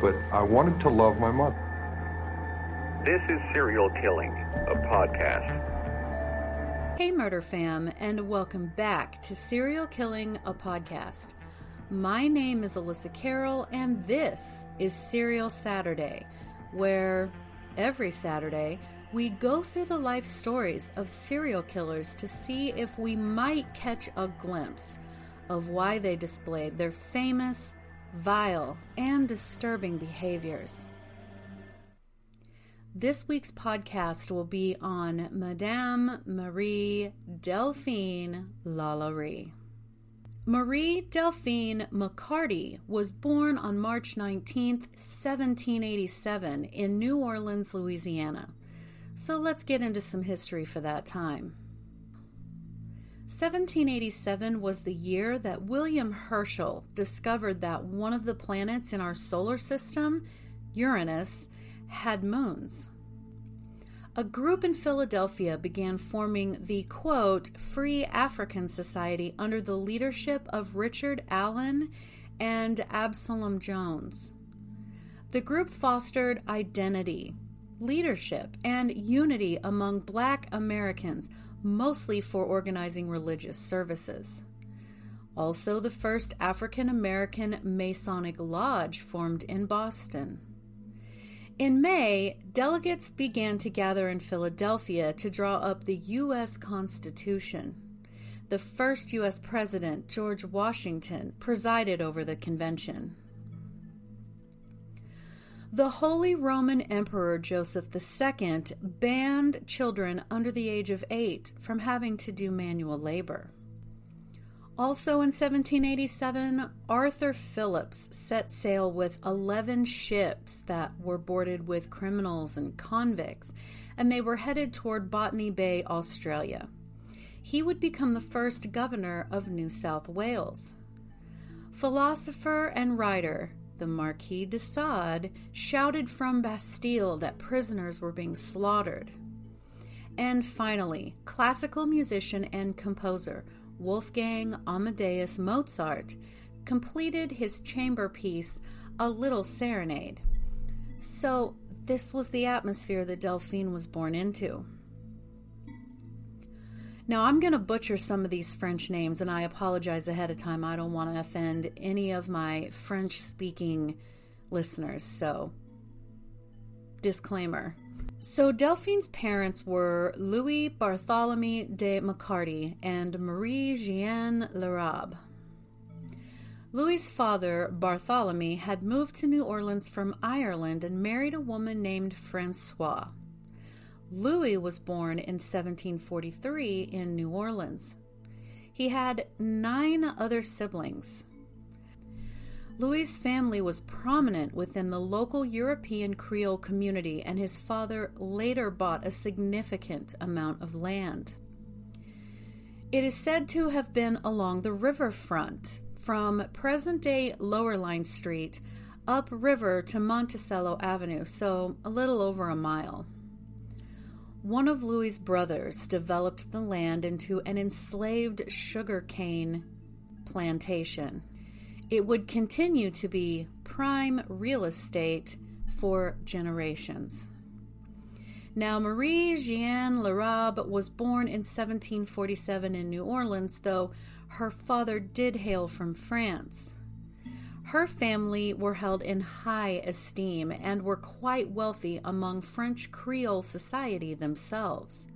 but I wanted to love my mother. This is Serial Killing, a podcast. Hey, Murder Fam, and welcome back to Serial Killing, a podcast. My name is Alyssa Carroll, and this is Serial Saturday, where every Saturday we go through the life stories of serial killers to see if we might catch a glimpse of why they displayed their famous, vile, and disturbing behaviors. This week's podcast will be on Madame Marie Delphine Lalaurie. Marie Delphine McCarty was born on March 19, 1787, in New Orleans, Louisiana. So let's get into some history for that time. 1787 was the year that William Herschel discovered that one of the planets in our solar system, Uranus, had moons. A group in Philadelphia began forming the quote Free African Society under the leadership of Richard Allen and Absalom Jones. The group fostered identity, leadership, and unity among black Americans, mostly for organizing religious services. Also, the first African American Masonic Lodge formed in Boston. In May, delegates began to gather in Philadelphia to draw up the U.S. Constitution. The first U.S. President, George Washington, presided over the convention. The Holy Roman Emperor Joseph II banned children under the age of eight from having to do manual labor. Also in 1787, Arthur Phillips set sail with 11 ships that were boarded with criminals and convicts, and they were headed toward Botany Bay, Australia. He would become the first governor of New South Wales. Philosopher and writer the Marquis de Sade shouted from Bastille that prisoners were being slaughtered. And finally, classical musician and composer Wolfgang Amadeus Mozart completed his chamber piece, A Little Serenade. So, this was the atmosphere that Delphine was born into. Now, I'm going to butcher some of these French names, and I apologize ahead of time. I don't want to offend any of my French speaking listeners, so disclaimer. So, Delphine's parents were Louis Bartholomew de McCarty and Marie Jeanne Larabe. Louis's father, Bartholomew, had moved to New Orleans from Ireland and married a woman named Francois. Louis was born in 1743 in New Orleans. He had nine other siblings. Louis's family was prominent within the local European Creole community, and his father later bought a significant amount of land. It is said to have been along the riverfront from present day Lowerline Street upriver to Monticello Avenue, so a little over a mile. One of Louis's brothers developed the land into an enslaved sugarcane plantation it would continue to be prime real estate for generations. Now, Marie Jeanne Larabe was born in 1747 in New Orleans, though her father did hail from France. Her family were held in high esteem and were quite wealthy among French Creole society themselves.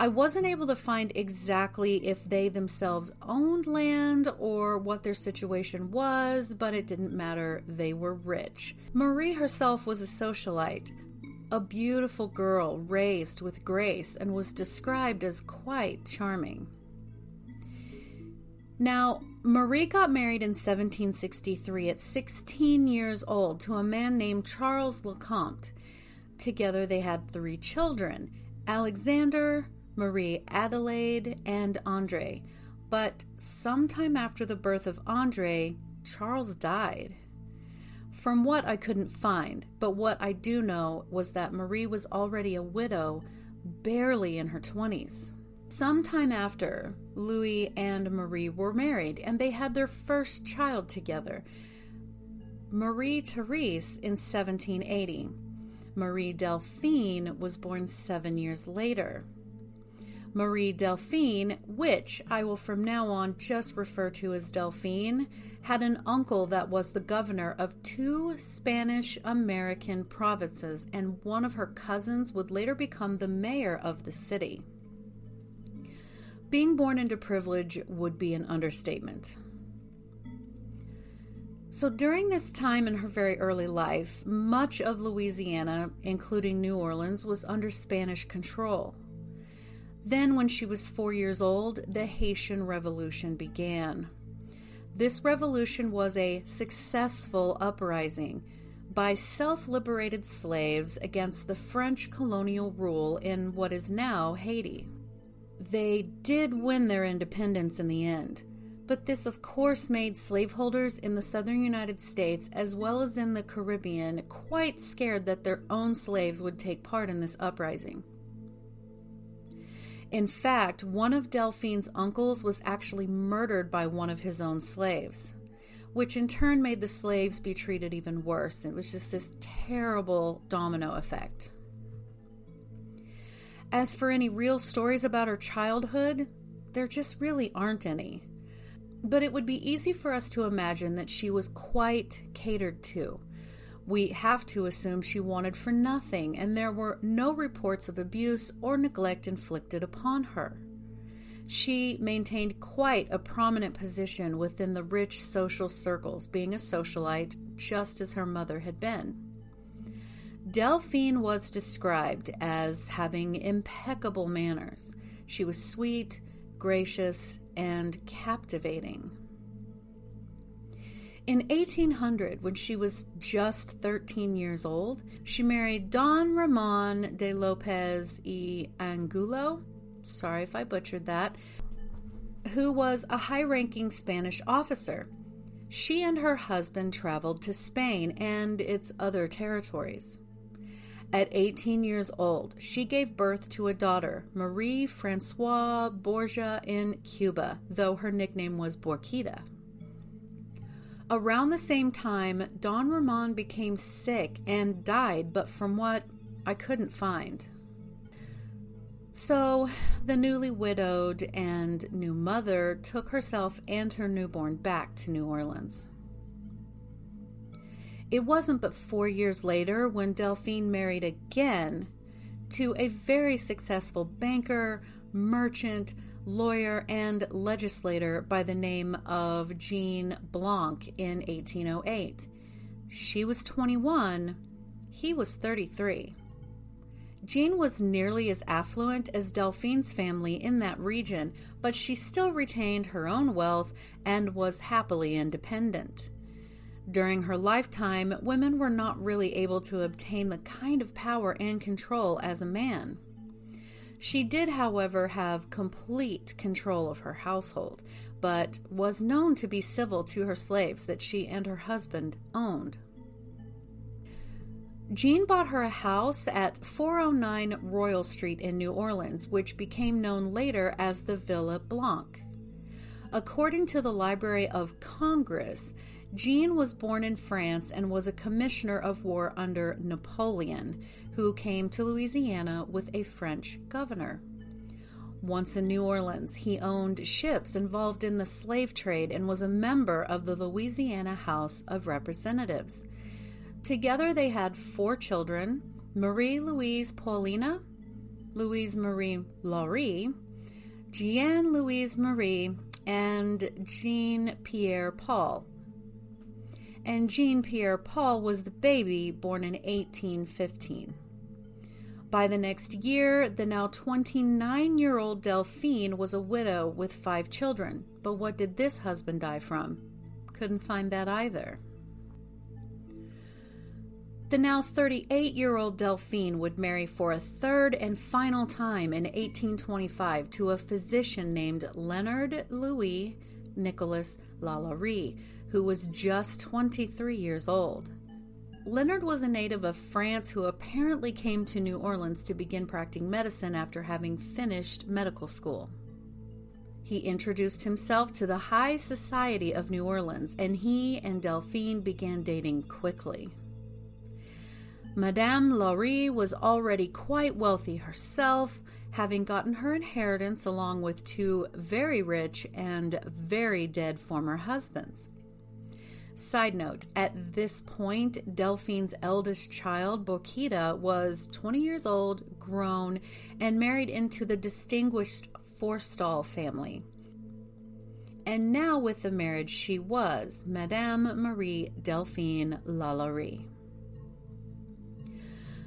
I wasn't able to find exactly if they themselves owned land or what their situation was, but it didn't matter. They were rich. Marie herself was a socialite, a beautiful girl raised with grace, and was described as quite charming. Now, Marie got married in 1763 at 16 years old to a man named Charles Lecomte. Together they had three children Alexander, Marie Adelaide, and Andre. But sometime after the birth of Andre, Charles died. From what I couldn't find, but what I do know was that Marie was already a widow, barely in her 20s. Sometime after, Louis and Marie were married and they had their first child together, Marie Therese, in 1780. Marie Delphine was born seven years later. Marie Delphine, which I will from now on just refer to as Delphine, had an uncle that was the governor of two Spanish American provinces, and one of her cousins would later become the mayor of the city. Being born into privilege would be an understatement. So, during this time in her very early life, much of Louisiana, including New Orleans, was under Spanish control. Then, when she was four years old, the Haitian Revolution began. This revolution was a successful uprising by self liberated slaves against the French colonial rule in what is now Haiti. They did win their independence in the end, but this, of course, made slaveholders in the southern United States as well as in the Caribbean quite scared that their own slaves would take part in this uprising. In fact, one of Delphine's uncles was actually murdered by one of his own slaves, which in turn made the slaves be treated even worse. It was just this terrible domino effect. As for any real stories about her childhood, there just really aren't any. But it would be easy for us to imagine that she was quite catered to. We have to assume she wanted for nothing, and there were no reports of abuse or neglect inflicted upon her. She maintained quite a prominent position within the rich social circles, being a socialite just as her mother had been. Delphine was described as having impeccable manners. She was sweet, gracious, and captivating. In 1800, when she was just 13 years old, she married Don Ramon de Lopez y Angulo, sorry if I butchered that, who was a high ranking Spanish officer. She and her husband traveled to Spain and its other territories. At 18 years old, she gave birth to a daughter, Marie Francois Borgia, in Cuba, though her nickname was Borquita. Around the same time, Don Ramon became sick and died, but from what I couldn't find. So, the newly widowed and new mother took herself and her newborn back to New Orleans. It wasn't but four years later when Delphine married again to a very successful banker, merchant, lawyer, and legislator by the name of Jean Blanc in 1808. She was 21, he was 33. Jean was nearly as affluent as Delphine's family in that region, but she still retained her own wealth and was happily independent. During her lifetime, women were not really able to obtain the kind of power and control as a man. She did, however, have complete control of her household, but was known to be civil to her slaves that she and her husband owned. Jean bought her a house at 409 Royal Street in New Orleans, which became known later as the Villa Blanc. According to the Library of Congress, Jean was born in France and was a commissioner of war under Napoleon, who came to Louisiana with a French governor. Once in New Orleans, he owned ships involved in the slave trade and was a member of the Louisiana House of Representatives. Together, they had four children Marie Louise Paulina, Louise Marie Laurie, Jeanne Louise Marie, and Jean Pierre Paul and Jean Pierre Paul was the baby born in 1815. By the next year, the now 29 year old Delphine was a widow with five children, But what did this husband die from? Couldn't find that either. The now 38 year old Delphine would marry for a third and final time in 1825 to a physician named Leonard Louis Nicholas Lalaurie, who was just 23 years old. Leonard was a native of France who apparently came to New Orleans to begin practicing medicine after having finished medical school. He introduced himself to the high society of New Orleans, and he and Delphine began dating quickly. Madame Laurie was already quite wealthy herself, having gotten her inheritance along with two very rich and very dead former husbands. Side note, at this point, Delphine's eldest child, Borquita, was 20 years old, grown, and married into the distinguished Forstall family. And now, with the marriage, she was Madame Marie Delphine Lalaurie.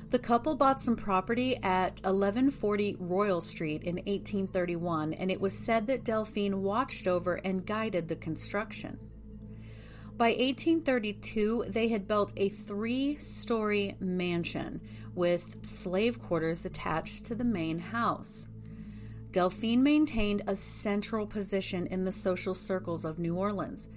The couple bought some property at 1140 Royal Street in 1831, and it was said that Delphine watched over and guided the construction. By 1832, they had built a three story mansion with slave quarters attached to the main house. Delphine maintained a central position in the social circles of New Orleans.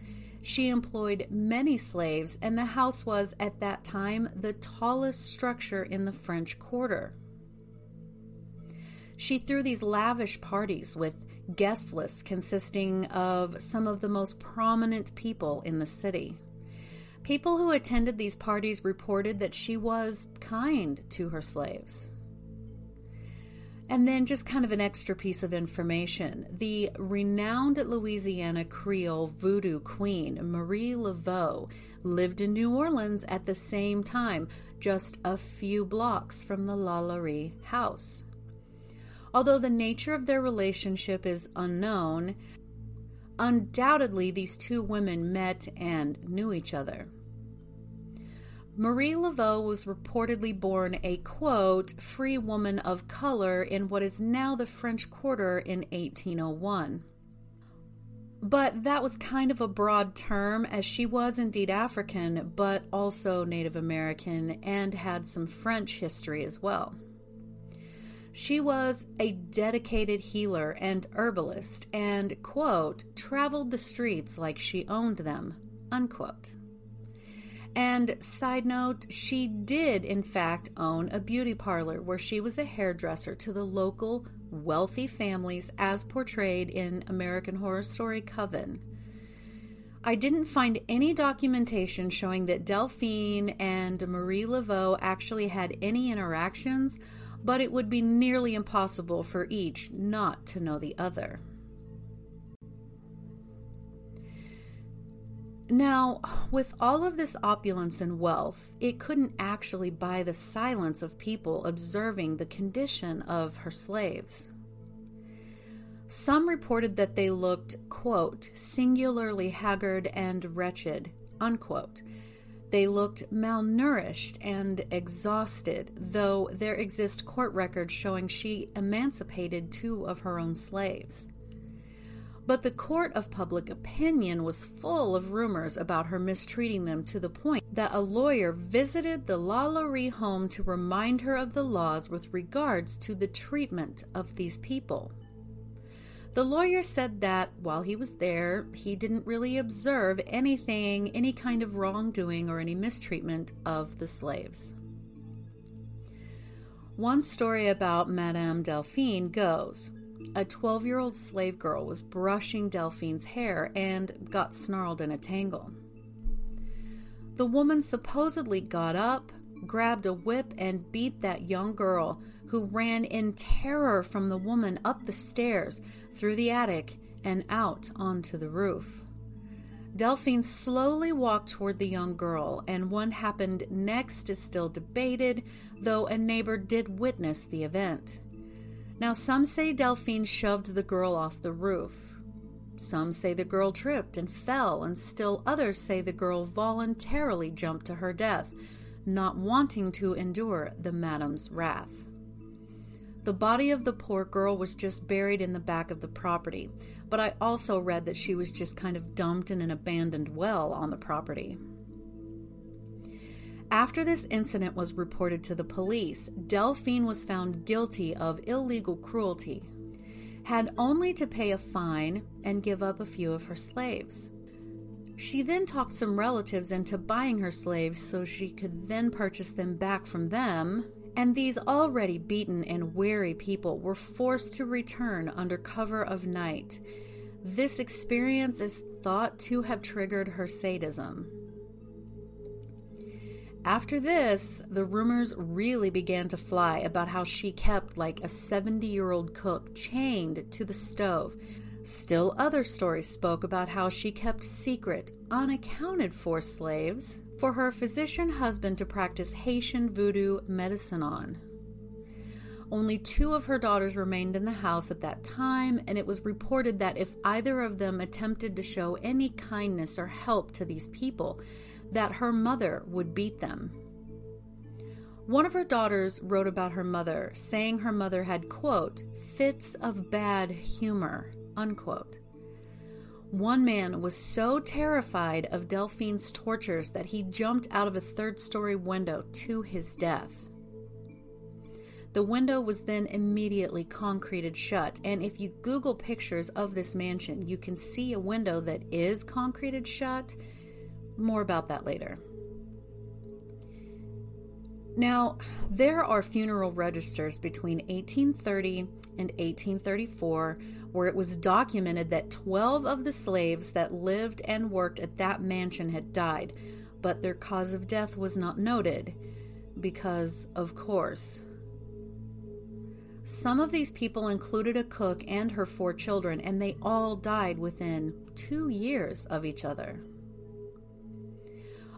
She employed many slaves, and the house was, at that time, the tallest structure in the French Quarter. She threw these lavish parties with guest lists consisting of some of the most prominent people in the city. People who attended these parties reported that she was kind to her slaves. And then, just kind of an extra piece of information the renowned Louisiana Creole voodoo queen, Marie Laveau, lived in New Orleans at the same time, just a few blocks from the Lalaurie house. Although the nature of their relationship is unknown, undoubtedly these two women met and knew each other. Marie Laveau was reportedly born a quote, free woman of color in what is now the French Quarter in 1801. But that was kind of a broad term, as she was indeed African, but also Native American and had some French history as well. She was a dedicated healer and herbalist and, quote, traveled the streets like she owned them, unquote. And side note, she did in fact own a beauty parlor where she was a hairdresser to the local wealthy families as portrayed in American Horror Story Coven. I didn't find any documentation showing that Delphine and Marie Laveau actually had any interactions, but it would be nearly impossible for each not to know the other. Now, with all of this opulence and wealth, it couldn't actually buy the silence of people observing the condition of her slaves. Some reported that they looked, quote, singularly haggard and wretched, unquote. They looked malnourished and exhausted, though there exist court records showing she emancipated two of her own slaves. But the court of public opinion was full of rumors about her mistreating them to the point that a lawyer visited the Lalaurie home to remind her of the laws with regards to the treatment of these people. The lawyer said that while he was there, he didn't really observe anything, any kind of wrongdoing or any mistreatment of the slaves. One story about Madame Delphine goes a 12 year old slave girl was brushing Delphine's hair and got snarled in a tangle. The woman supposedly got up, grabbed a whip, and beat that young girl, who ran in terror from the woman up the stairs, through the attic, and out onto the roof. Delphine slowly walked toward the young girl, and what happened next is still debated, though a neighbor did witness the event. Now, some say Delphine shoved the girl off the roof. Some say the girl tripped and fell, and still others say the girl voluntarily jumped to her death, not wanting to endure the madam's wrath. The body of the poor girl was just buried in the back of the property, but I also read that she was just kind of dumped in an abandoned well on the property. After this incident was reported to the police, Delphine was found guilty of illegal cruelty, had only to pay a fine and give up a few of her slaves. She then talked some relatives into buying her slaves so she could then purchase them back from them, and these already beaten and weary people were forced to return under cover of night. This experience is thought to have triggered her sadism. After this, the rumors really began to fly about how she kept like a 70 year old cook chained to the stove. Still, other stories spoke about how she kept secret, unaccounted for slaves for her physician husband to practice Haitian voodoo medicine on. Only two of her daughters remained in the house at that time, and it was reported that if either of them attempted to show any kindness or help to these people, that her mother would beat them. One of her daughters wrote about her mother, saying her mother had, quote, fits of bad humor, unquote. One man was so terrified of Delphine's tortures that he jumped out of a third story window to his death. The window was then immediately concreted shut, and if you Google pictures of this mansion, you can see a window that is concreted shut more about that later. Now, there are funeral registers between 1830 and 1834 where it was documented that 12 of the slaves that lived and worked at that mansion had died, but their cause of death was not noted because, of course, some of these people included a cook and her four children, and they all died within two years of each other.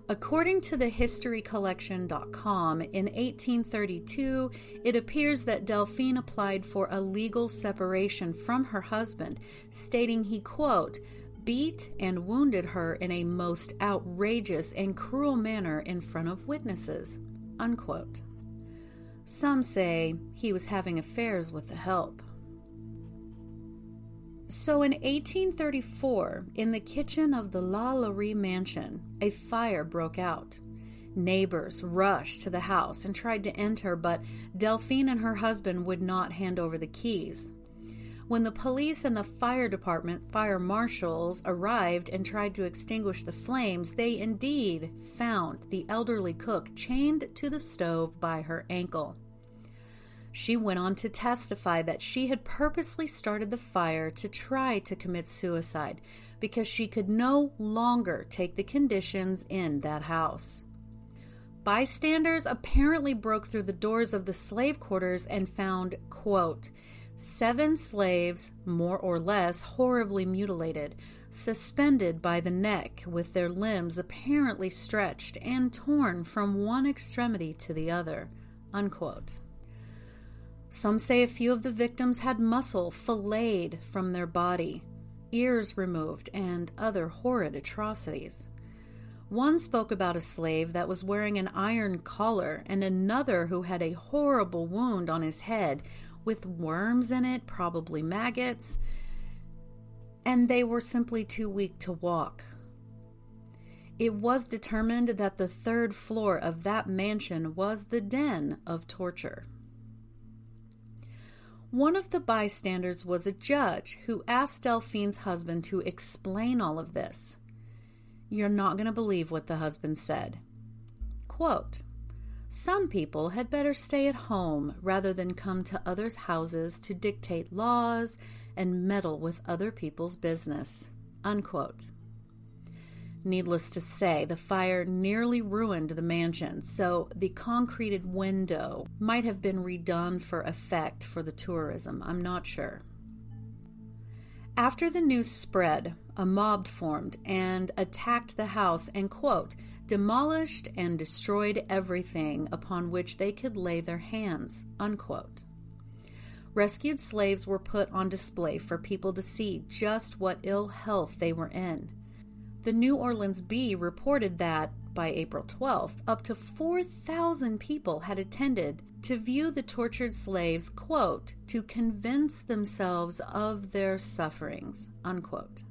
According to the historycollection.com, in 1832, it appears that Delphine applied for a legal separation from her husband, stating he, quote, beat and wounded her in a most outrageous and cruel manner in front of witnesses, unquote. Some say he was having affairs with the help. So in 1834, in the kitchen of the Lalaurie mansion, a fire broke out. Neighbors rushed to the house and tried to enter, but Delphine and her husband would not hand over the keys. When the police and the fire department, fire marshals, arrived and tried to extinguish the flames, they indeed found the elderly cook chained to the stove by her ankle. She went on to testify that she had purposely started the fire to try to commit suicide because she could no longer take the conditions in that house. Bystanders apparently broke through the doors of the slave quarters and found, quote, seven slaves, more or less horribly mutilated, suspended by the neck with their limbs apparently stretched and torn from one extremity to the other, unquote. Some say a few of the victims had muscle filleted from their body, ears removed, and other horrid atrocities. One spoke about a slave that was wearing an iron collar, and another who had a horrible wound on his head with worms in it, probably maggots, and they were simply too weak to walk. It was determined that the third floor of that mansion was the den of torture. One of the bystanders was a judge who asked Delphine's husband to explain all of this. You're not going to believe what the husband said. Quote, some people had better stay at home rather than come to others' houses to dictate laws and meddle with other people's business. Unquote. Needless to say, the fire nearly ruined the mansion, so the concreted window might have been redone for effect for the tourism. I'm not sure. After the news spread, a mob formed and attacked the house and, quote, demolished and destroyed everything upon which they could lay their hands, unquote. Rescued slaves were put on display for people to see just what ill health they were in. The New Orleans Bee reported that, by April 12th, up to 4,000 people had attended to view the tortured slaves, quote, to convince themselves of their sufferings, unquote.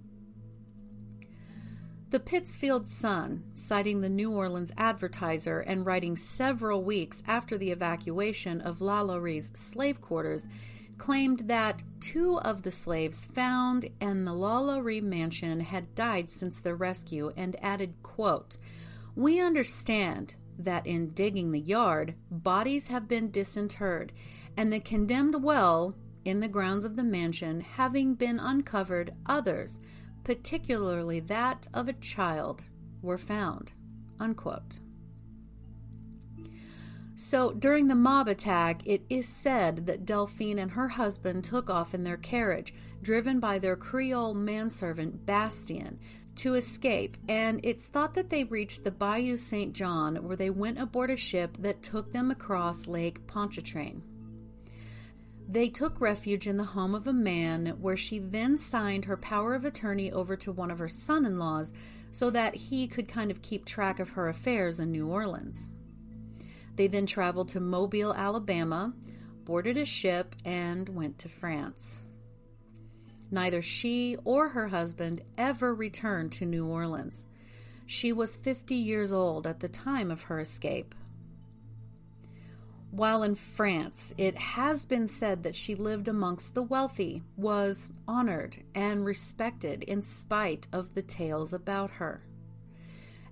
The Pittsfield Sun, citing the New Orleans Advertiser and writing several weeks after the evacuation of Lalaurie's slave quarters, claimed that two of the slaves found in the Lalaurie mansion had died since their rescue and added, quote, We understand that in digging the yard, bodies have been disinterred, and the condemned well in the grounds of the mansion having been uncovered, others, particularly that of a child, were found. Unquote. So during the mob attack, it is said that Delphine and her husband took off in their carriage, driven by their Creole manservant Bastien, to escape, and it's thought that they reached the Bayou St. John where they went aboard a ship that took them across Lake Pontchartrain. They took refuge in the home of a man where she then signed her power of attorney over to one of her son in laws so that he could kind of keep track of her affairs in New Orleans. They then traveled to Mobile, Alabama, boarded a ship, and went to France. Neither she or her husband ever returned to New Orleans. She was 50 years old at the time of her escape. While in France, it has been said that she lived amongst the wealthy, was honored and respected in spite of the tales about her.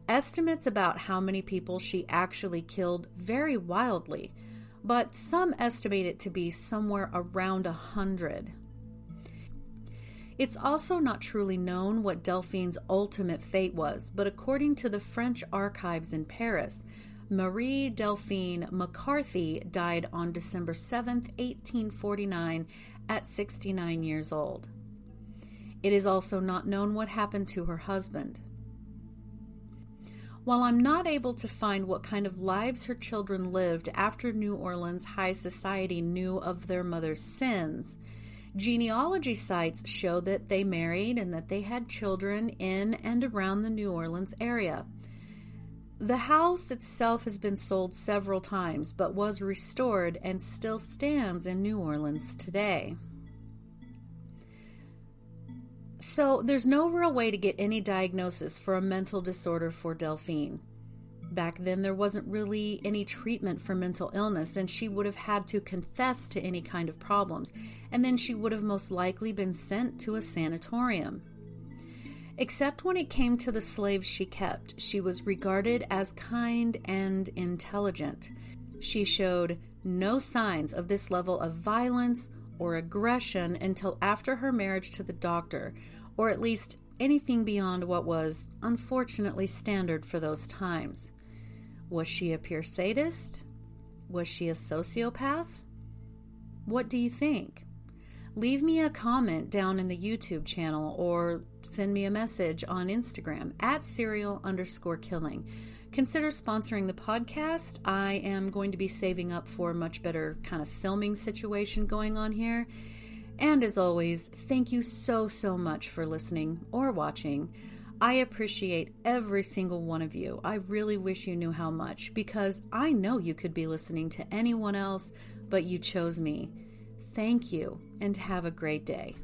Estimates about how many people she actually killed vary wildly, but some estimate it to be somewhere around a hundred. It's also not truly known what Delphine's ultimate fate was, but according to the French archives in Paris, Marie Delphine McCarthy died on December 7, 1849, at 69 years old. It is also not known what happened to her husband. While I'm not able to find what kind of lives her children lived after New Orleans high society knew of their mother's sins, genealogy sites show that they married and that they had children in and around the New Orleans area. The house itself has been sold several times but was restored and still stands in New Orleans today. So, there's no real way to get any diagnosis for a mental disorder for Delphine. Back then, there wasn't really any treatment for mental illness, and she would have had to confess to any kind of problems, and then she would have most likely been sent to a sanatorium. Except when it came to the slaves she kept, she was regarded as kind and intelligent. She showed no signs of this level of violence or aggression until after her marriage to the doctor, or at least anything beyond what was unfortunately standard for those times. Was she a pure sadist? Was she a sociopath? What do you think? Leave me a comment down in the YouTube channel or send me a message on Instagram at serial underscore killing. Consider sponsoring the podcast. I am going to be saving up for a much better kind of filming situation going on here. And as always, thank you so, so much for listening or watching. I appreciate every single one of you. I really wish you knew how much because I know you could be listening to anyone else, but you chose me. Thank you and have a great day.